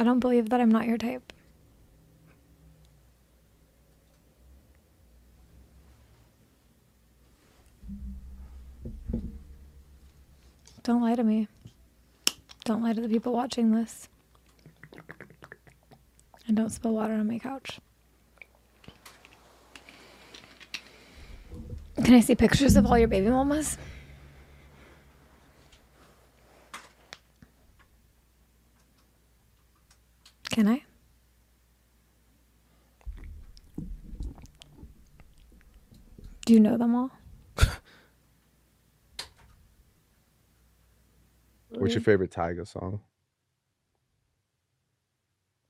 I don't believe that I'm not your type. Don't lie to me. Don't lie to the people watching this. And don't spill water on my couch. Can I see pictures of all your baby mamas? Can I? Do you know them all? What's your favorite Tyga song?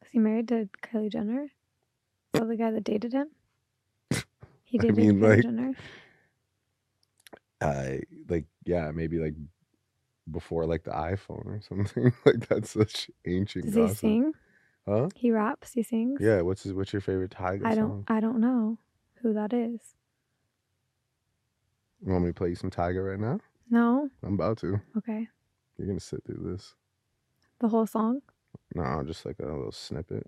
Is he married to Kylie Jenner? Is that the guy that dated him? He I dated mean, Kylie like- Jenner. I like yeah, maybe like before like the iPhone or something. like that's such ancient Does he gossip. sing? Huh? He raps. He sings. Yeah. What's his, what's your favorite Tyga I don't. song? I don't know who that is. You want me to play you some Tyga right now? No. I'm about to. Okay. You're gonna sit through this. The whole song. No, just like a little snippet.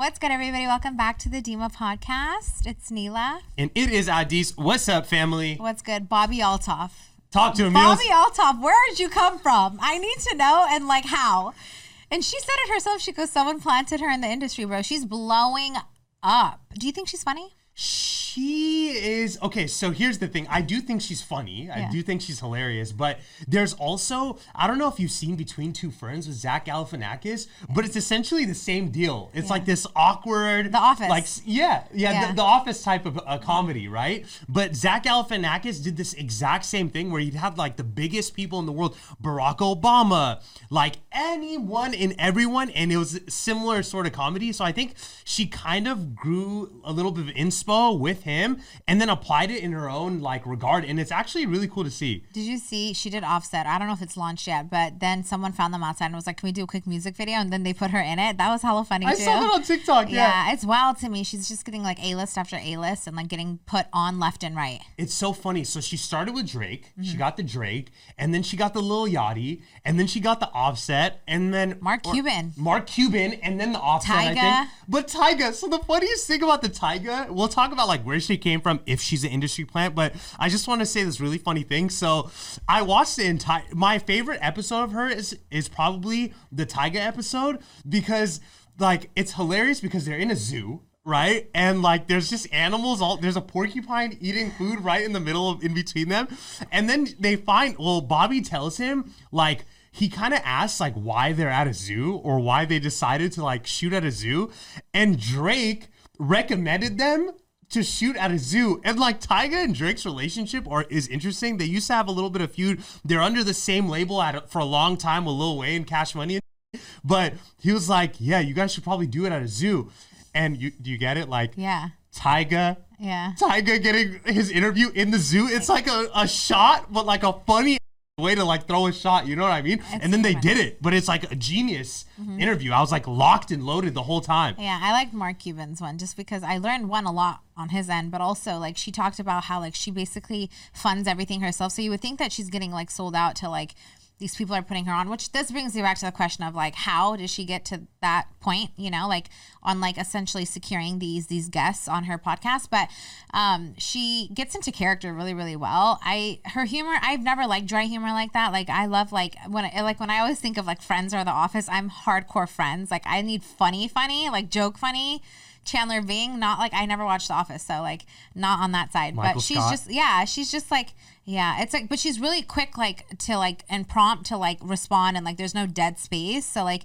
What's good, everybody? Welcome back to the Dimah podcast. It's Neela. And it is Adis. What's up, family? What's good? Bobbi Althoff. Talk to him. Bobbi Niels. Althoff, where did you come from? I need to know and like how. And she said it herself. She goes, someone planted her in the industry, bro. She's blowing up. Do you think she's funny? She is okay. So here's the thing. I do think she's funny. Yeah. I do think she's hilarious. But there's also I don't know if you've seen Between Two Ferns with Zach Galifianakis, but it's essentially the same deal. It's Yeah. like this awkward, The Office. like yeah, yeah, Yeah. The, the Office type of a comedy, right? But Zach Galifianakis did this exact same thing where he'd have like the biggest people in the world, Barack Obama, like anyone and everyone, and it was similar sort of comedy. So I think she kind of grew a little bit of inspo with him and then applied it in her own like regard, and it's actually really cool to see. Did you see she did offset? I don't know if it's launched yet, but then someone found them outside and was like, Can we do a quick music video? And then they put her in it. That was hella funny I too. saw that on TikTok. Yeah. yeah, it's wild to me. She's just getting like A list after A list and like getting put on left and right. It's so funny. So she started with Drake. Mm-hmm. She got the Drake, and then she got the Lil Yachty, and then she got the Offset, and then Mark Cuban. Mark Cuban, and then the Offset. I think. But Tyga. So the funniest thing about the Tyga, we'll talk about like where she came from, if she's an industry plant. But I just want to say this really funny thing. So I watched the entire. My favorite episode of her is is probably the Tyga episode because like it's hilarious because they're in a zoo right? And like there's just animals all there's a porcupine eating food right in the middle of in between them. And then they find well Bobbi tells him like he kind of asks like why they're at a zoo or why they decided to like shoot at a zoo and Drake recommended them to shoot at a zoo. And like Tyga and Drake's relationship are is interesting. They used to have a little bit of feud. They're under the same label at for a long time with Lil Wayne, Cash Money but he was like, "Yeah, you guys should probably do it at a zoo." And you do you get it? Like Yeah. Tyga, Yeah. Tyga getting his interview in the zoo. It's like a, a shot, but like a funny way to like throw a shot. You know what I mean? and then they did it, but it's like a genius mm-hmm. interview. I was like locked and loaded the whole time. Yeah, I liked Mark Cuban's one just because I learned one a lot on his end, but also like she talked about how like she basically funds everything herself. So you would think that she's getting like sold out to like these people are putting her on, which this brings me back to the question of like how did she get to that point, you know, like on like essentially securing these these guests on her podcast. But um she gets into character really, really well. I her humor, I've never liked dry humor like that. Like I love like when I like when I always think of like friends or the office, I'm hardcore friends. Like I need funny, funny, like joke funny. Chandler Bing, not like I never watched The Office, so like not on that side. Michael but she's Scott. just yeah, she's just like yeah, it's like but she's really quick like to like and prompt to like respond and like there's no dead space. So like,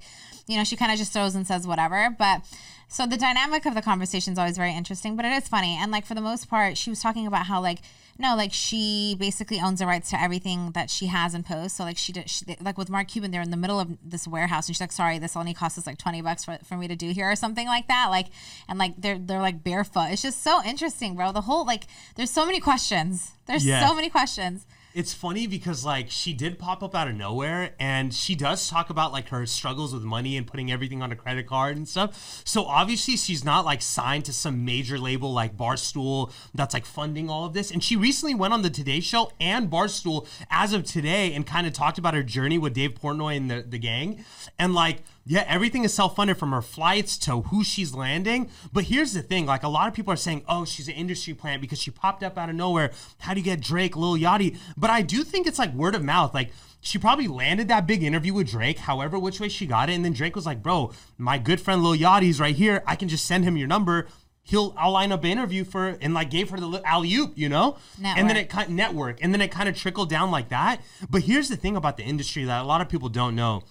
you know, she kind of just throws and says whatever. But So the dynamic of the conversation is always very interesting, but it is funny. And like for the most part, she was talking about how like no, like she basically owns the rights to everything that she has in post. So like she did, she, like with Mark Cuban, they're in the middle of this warehouse, and she's like, "Sorry, this only costs us like twenty bucks for, for me to do here or something like that." Like, and like they're they're like barefoot. It's just so interesting, bro. The whole like, there's so many questions. There's Yeah. so many questions. It's funny because like she did pop up out of nowhere and she does talk about like her struggles with money and putting everything on a credit card and stuff. So obviously she's not like signed to some major label like barstool that's like funding all of this. And she recently went on the today show and barstool as of today and kind of talked about her journey with dave portnoy and the, the gang. And like yeah, everything is self-funded from her flights to who she's landing. But here's the thing: like a lot of people are saying, "Oh, she's an industry plant because she popped up out of nowhere." How do you get Drake, Lil Yachty? But I do think it's like word of mouth. Like she probably landed that big interview with Drake, however which way she got it, and then Drake was like, "Bro, my good friend Lil Yachty's right here. I can just send him your number." He'll I'll line up an interview for and like gave her the alley oop, you know, Network. and then it kind network, and then it kind of trickled down like that. But here's the thing about the industry that a lot of people don't know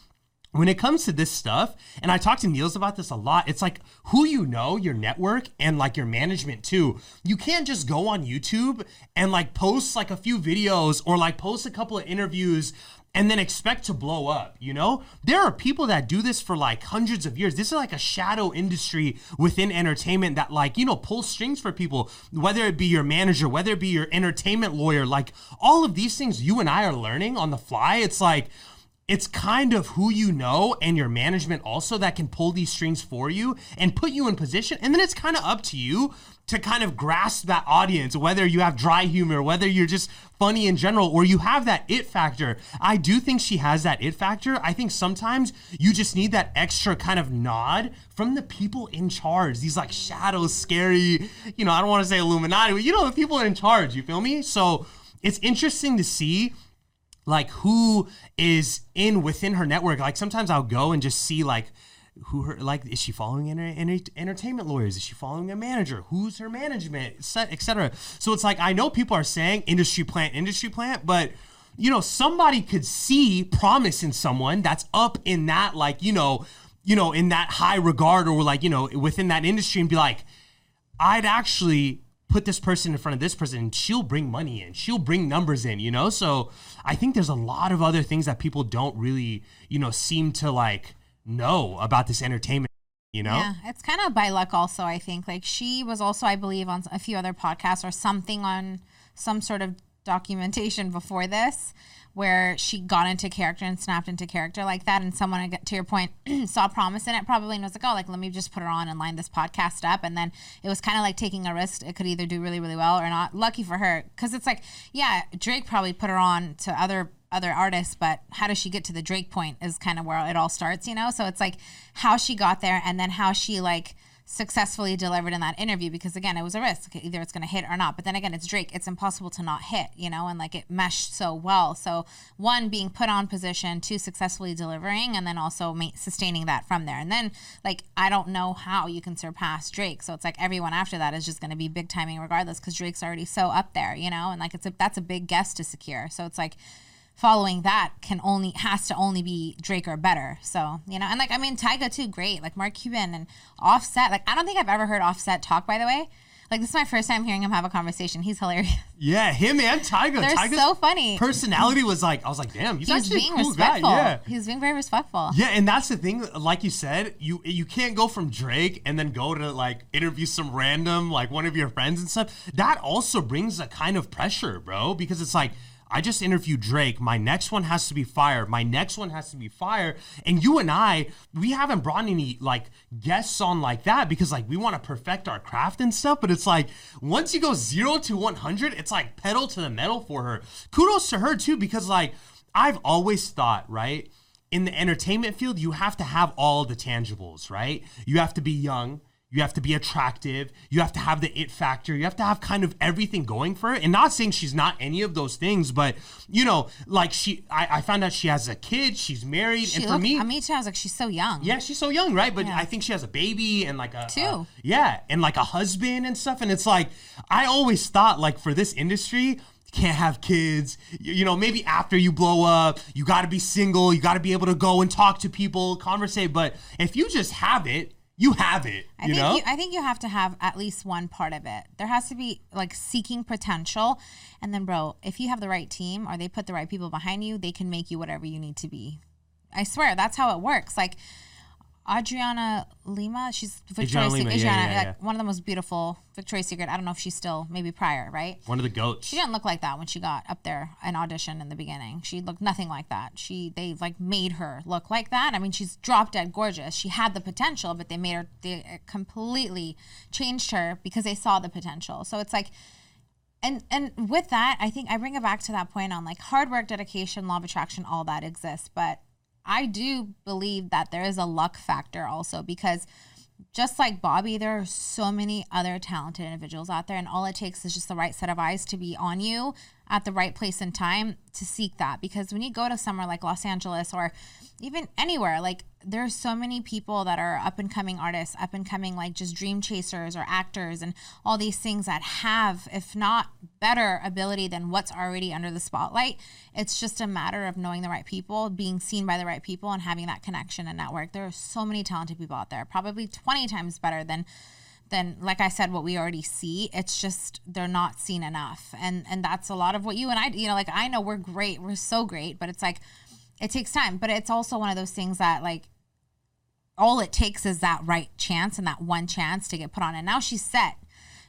when it comes to this stuff, and I talk to Niels about this a lot, it's like who you know, your network, and like your management too. You can't just go on YouTube and like post like a few videos or like post a couple of interviews and then expect to blow up, you know? There are people that do this for like hundreds of years. This is like a shadow industry within entertainment that like, you know, pulls strings for people, whether it be your manager, whether it be your entertainment lawyer, like all of these things you and I are learning on the fly. It's like it's kind of who you know and your management also that can pull these strings for you and put you in position. And then it's kind of up to you to kind of grasp that audience, whether you have dry humor, whether you're just funny in general, or you have that it factor. I do think she has that it factor. I think sometimes you just need that extra kind of nod from the people in charge. These like shadow, scary, you know, I don't want to say Illuminati, but you know, the people in charge, you feel me? So it's interesting to see like who is in within her network. Like sometimes I'll go and just see like who her like is she following enter, entertainment lawyers? Is she following a manager? Who's her management, etc. So it's like I know people are saying industry plant, industry plant, but you know somebody could see promise in someone that's up in that like you know you know in that high regard or like you know within that industry and be like I'd actually put this person in front of this person and she'll bring money in. She'll bring numbers in, you know? So I think there's a lot of other things that people don't really, you know, seem to like know about this entertainment, you know? Yeah, it's kind of by luck also, I think. Like she was also, I believe, on a few other podcasts or something on some sort of documentation before this where she got into character and snapped into character like that and someone to your point saw promise in it probably and was like oh like let me just put her on and line this podcast up. And then it was kind of like taking a risk. It could either do really really well or not. Lucky for her because it's like yeah drake probably put her on to other other artists, but how does she get to the Drake point is kind of where it all starts, you know? So it's like how she got there and then how she like successfully delivered in that interview because again, it was a risk. Either it's going to hit or not. But then again, it's Drake. It's impossible to not hit, you know, and like it meshed so well. So one being put on position, two successfully delivering, and then also sustaining that from there. And then like I don't know how you can surpass Drake. So it's like everyone after that is just going to be big timing regardless because Drake's already so up there, you know, and like it's a that's a big guest to secure. So it's like following that can only has to only be Drake or better. So, you know, and like I mean Tyga too, great. Like Mark Cuban and Offset. Like I don't think I've ever heard Offset talk by the way. Like this is my first time hearing him have a conversation. He's hilarious. Yeah, him and Tyga. They're Tyga's so funny. personality was like, I was like, damn, he's He was actually being a cool respectful. guy. Yeah. He was being very respectful. Yeah, and that's the thing. Like you said, you you can't go from Drake and then go to like interview some random like one of your friends and stuff. That also brings a kind of pressure, bro, because it's like I just interviewed Drake. My next one has to be fire. My next one has to be fire. And you and I, we haven't brought any like guests on like that because like we want to perfect our craft and stuff. But it's like once you go zero to 100, it's like pedal to the metal for her. Kudos to her too because like I've always thought, right? in the entertainment field, you have to have all the tangibles, right? You have to be young. You have to be attractive. You have to have the it factor. You have to have kind of everything going for it. And not saying she's not any of those things, but you know, like she, I, I found out she has a kid. She's married, She and for looked, me, I mean, I was like, she's so young. yeah, she's so young, right? But Yeah. I think she has a baby and like a Two. yeah, and like a husband and stuff. And it's like I always thought like for this industry, can't have kids. You, you know, maybe after you blow up, you got to be single. You got to be able to go and talk to people, conversate. But if you just have it you have it. I you think know? you, I think you have to have at least one part of it. There has to be like seeking potential, and then, bro, if you have the right team or they put the right people behind you, they can make you whatever you need to be. I swear, that's how it works. Like Adriana Lima, she's Victoria's Lima, Secret. yeah, Adriana, yeah, like one of the most beautiful Victoria's Secret. I don't know if she's still maybe prior, right? One of the goats. She didn't look like that when she got up there and auditioned in the beginning. She looked nothing like that. She they like made her look like that. I mean, she's drop dead gorgeous. She had the potential, but they made her they completely changed her because they saw the potential. So it's like and and with that, I think I bring it back to that point on like hard work, dedication, law of attraction, all that exists, but I do believe that there is a luck factor also because just like Bobbi, there are so many other talented individuals out there, and all it takes is just the right set of eyes to be on you at the right place and time to seek that. Because when you go to somewhere like Los Angeles or even anywhere, like there's so many people that are up and coming artists, up and coming like just dream chasers or actors, and all these things that have, if not better ability than what's already under the spotlight. It's just a matter of knowing the right people, being seen by the right people, and having that connection and network. There are so many talented people out there, probably 20 times better than than like I said what we already see. It's just they're not seen enough. And and that's a lot of what you and I you know like I know we're great we're so great but it's like it takes time. But it's also one of those things that like all it takes is that right chance and that one chance to get put on. And now she's set.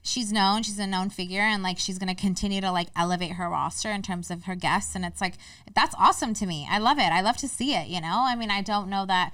She's known. She's a known figure and like she's to continue to like elevate her roster in terms of her guests. And it's like that's awesome to me. I love it. I love to see it you know? I mean i don't know that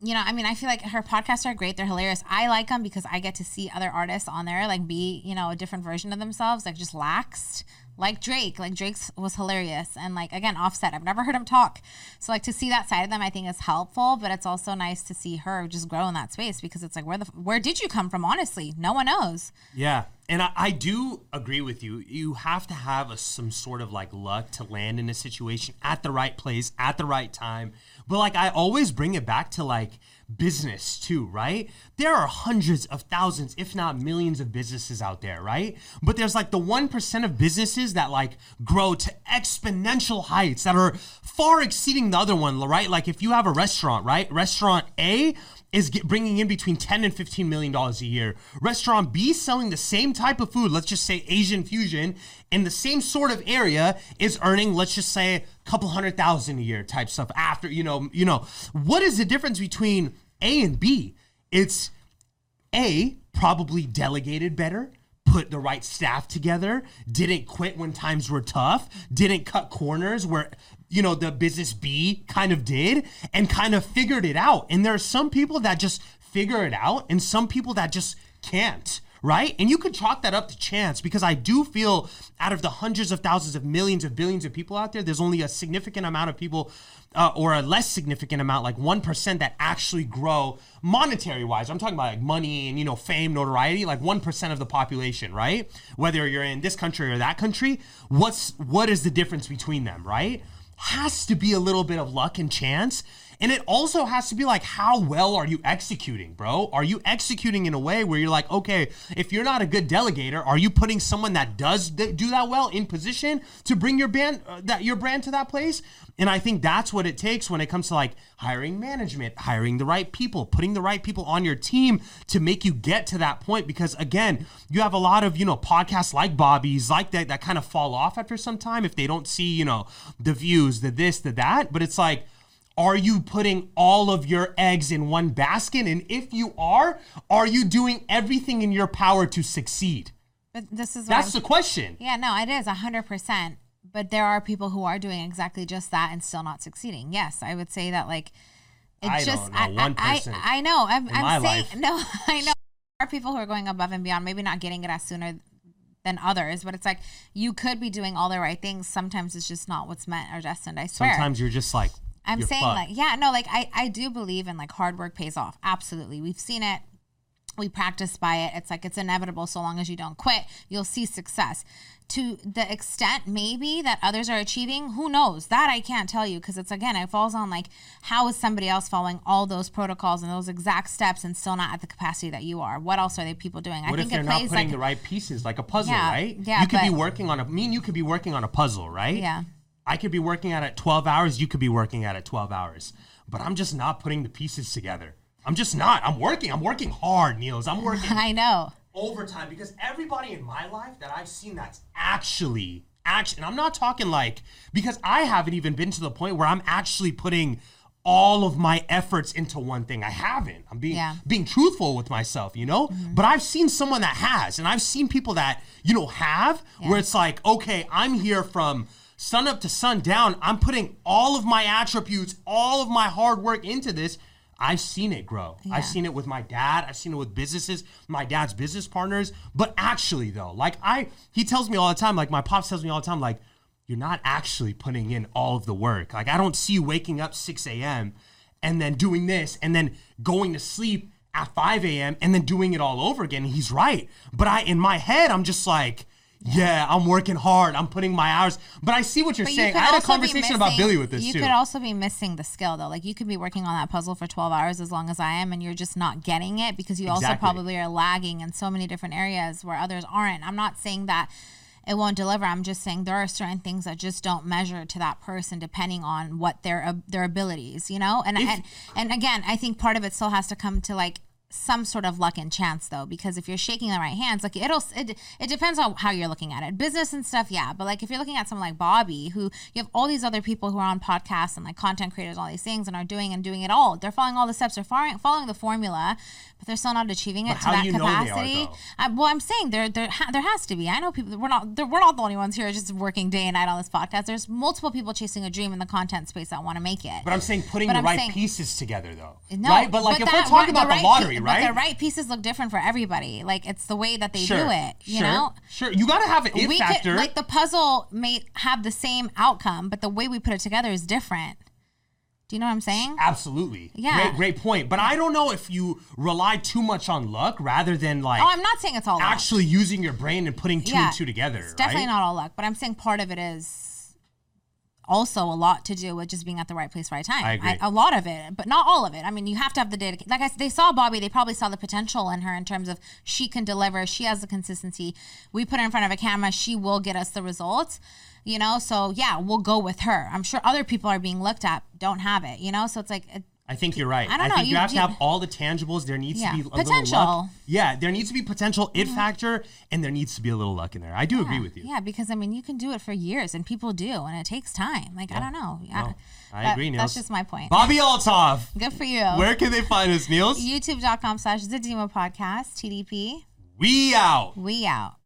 you know, I mean, I feel like her podcasts are great. They're hilarious. I like them because I get to see other artists on there, like be, you know, a different version of themselves, like just laxed, like Drake. Like Drake's was hilarious. And like, again, offset. I've never heard him talk. So, like, to see that side of them, I think is helpful, but it's also nice to see her just grow in that space because it's like, where the, where did you come from? Honestly, no one knows. Yeah. And I, I do agree with you. You have to have a, some sort of like luck to land in a situation at the right place at the right time. But like I always bring it back to like business too, right? There are hundreds of thousands, if not millions of businesses out there, right? But there's like the 1% of businesses that like grow to exponential heights that are far exceeding the other one, right? Like if you have a restaurant, right? Restaurant A is get, bringing in between 10 and 15 million dollars a year. Restaurant B selling the same type of food, let's just say Asian fusion, in the same sort of area is earning, let's just say, a couple hundred thousand a year type stuff. After you know, you know, what is the difference between A and B? It's A probably delegated better. Put the right staff together, didn't quit when times were tough, didn't cut corners where you know, the business B kind of did and kind of figured it out. And there are some people that just figure it out and some people that just can't. Right. And you could chalk that up to chance because I do feel out of the hundreds of thousands of millions of billions of people out there, there's only a significant amount of people uh, or a less significant amount, like 1% that actually grow monetary wise. I'm talking about like money and, you know, fame, notoriety, like 1% of the population, right? Whether you're in this country or that country, what's, what is the difference between them, right? Has to be a little bit of luck and chance. And it also has to be like, how well are you executing, bro? Are you executing in a way where you're like, okay, if you're not a good delegator, are you putting someone that does th- do that well in position to bring your band, uh, that your brand to that place? And I think that's what it takes when it comes to like hiring management, hiring the right people, putting the right people on your team to make you get to that point. Because again, you have a lot of, you know, podcasts like Bobbi's, like that, that kind of fall off after some time if they don't see, you know, the views, the this, the that. But it's like, are you putting all of your eggs in one basket? And if you are, are you doing everything in your power to succeed? But this is That's I'm- the question. Yeah, no, it is a hundred percent. But there are people who are doing exactly just that and still not succeeding. Yes, I would say that like it I just know, I, one I, person I, I know. I'm, I'm saying life. no. I know there are people who are going above and beyond. Maybe not getting it as sooner than others, but it's like you could be doing all the right things. Sometimes it's just not what's meant or destined. I swear. Sometimes you're just like, I'm saying like yeah, no, like I I do believe in like hard work pays off. Absolutely. We've seen it. We practice by it. It's like it's inevitable so long as you don't quit, you'll see success. To the extent maybe that others are achieving, who knows? That I can't tell you because it's again, it falls on like how is somebody else following all those protocols and those exact steps and still not at the capacity that you are? What else are they people doing? I What if they're it not plays putting like the right pieces, like a puzzle, Yeah, right? yeah, You could be working on a. Me and you could be working on a puzzle, right? Yeah. I could be working at it 12 hours. You could be working at it 12 hours. But I'm just not putting the pieces together. I'm just not. I'm working. I'm working hard, Niels. I'm working I know. overtime because everybody in my life that I've seen that's actually action. I'm not talking like because I haven't even been to the point where I'm actually putting all of my efforts into one thing. I haven't. I'm being Yeah. being truthful with myself, you know? Mm-hmm. But I've seen someone that has and I've seen people that, you know, have where it's like, okay, I'm here from sun up to sundown. I'm putting all of my attributes, all of my hard work into this. I've seen it grow. Yeah. I've seen it with my dad. I've seen it with businesses, my dad's business partners. But actually, though, like I, he tells me all the time, like my pops tells me all the time, like, you're not actually putting in all of the work. Like, I don't see you waking up 6 a.m. and then doing this and then going to sleep at 5 a.m. and then doing it all over again. He's right. But I, in my head, I'm just like, yeah, I'm working hard. I'm putting my hours. But I see what you're But you saying. could I had a also be conversation about missing- Billy with this you too. could also be missing the skill though. Like you could be working on that puzzle for 12 hours as long as I am and you're just not getting it because you also Exactly. probably are lagging in so many different areas where others aren't. I'm not saying that it won't deliver. I'm just saying there are certain things that just don't measure to that person depending on what their their abilities, you know? And and and again, I think part of it still has to come to like some sort of luck and chance though because if you're shaking the right hands like it'll it, it depends on how you're looking at it. Business and stuff yeah but like if you're looking at someone like Bobbi who you have all these other people who are on podcasts and like content creators all these things and are doing and doing it all. They're following all the steps. They're following, following the formula but they're still not achieving it But to that they are, capacity? I, well i'm saying there there ha- there has to be. I know people we're not we're not the only ones here just working day and night on this podcast. There's multiple people chasing a dream in the content space that want to make it. But I'm saying putting But the I'm right saying- pieces together, though. no, right? But like if we're talking about the, right lottery, right? But the right pieces look different for everybody. Like it's the way that they sure, do it. You sure, know. sure. You got to have an it we factor. could like the puzzle may have the same outcome, but the way we put it together is different. Do you know what I'm saying? Absolutely. Yeah. Great, great point. But I don't know if you rely too much on luck rather than like Oh, I'm not saying it's all luck. actually using your brain and putting two and two together. It's definitely right? not all luck, but I'm saying part of it is also a lot to do with just being at the right place, right time. I agree. a lot of it, but not all of it. I mean, you have to have the data. Like I said, they saw Bobbi. They probably saw the potential in her in terms of she can deliver. She has the consistency. We put her in front of a camera. She will get us the results. You know, so yeah, we'll go with her. I'm sure other people are being looked at, don't have it. You know, so it's like it, I think you're right. I don't know, think you, you- have to have all the tangibles. There needs Yeah. to be a little Potential. Mm-hmm. luck. Yeah, there needs to be potential it factor, and there needs to be a little luck in there. I do agree with you. Yeah, because I mean, you can do it for years, and people do, and it takes time. Like I don't know. Yeah, No, I That- agree, Niels. That's just my point. Bobbi Althoff, Good for you. where can they find us, Niels? YouTube.com slash Zadima Podcast, TDP. We out. We out.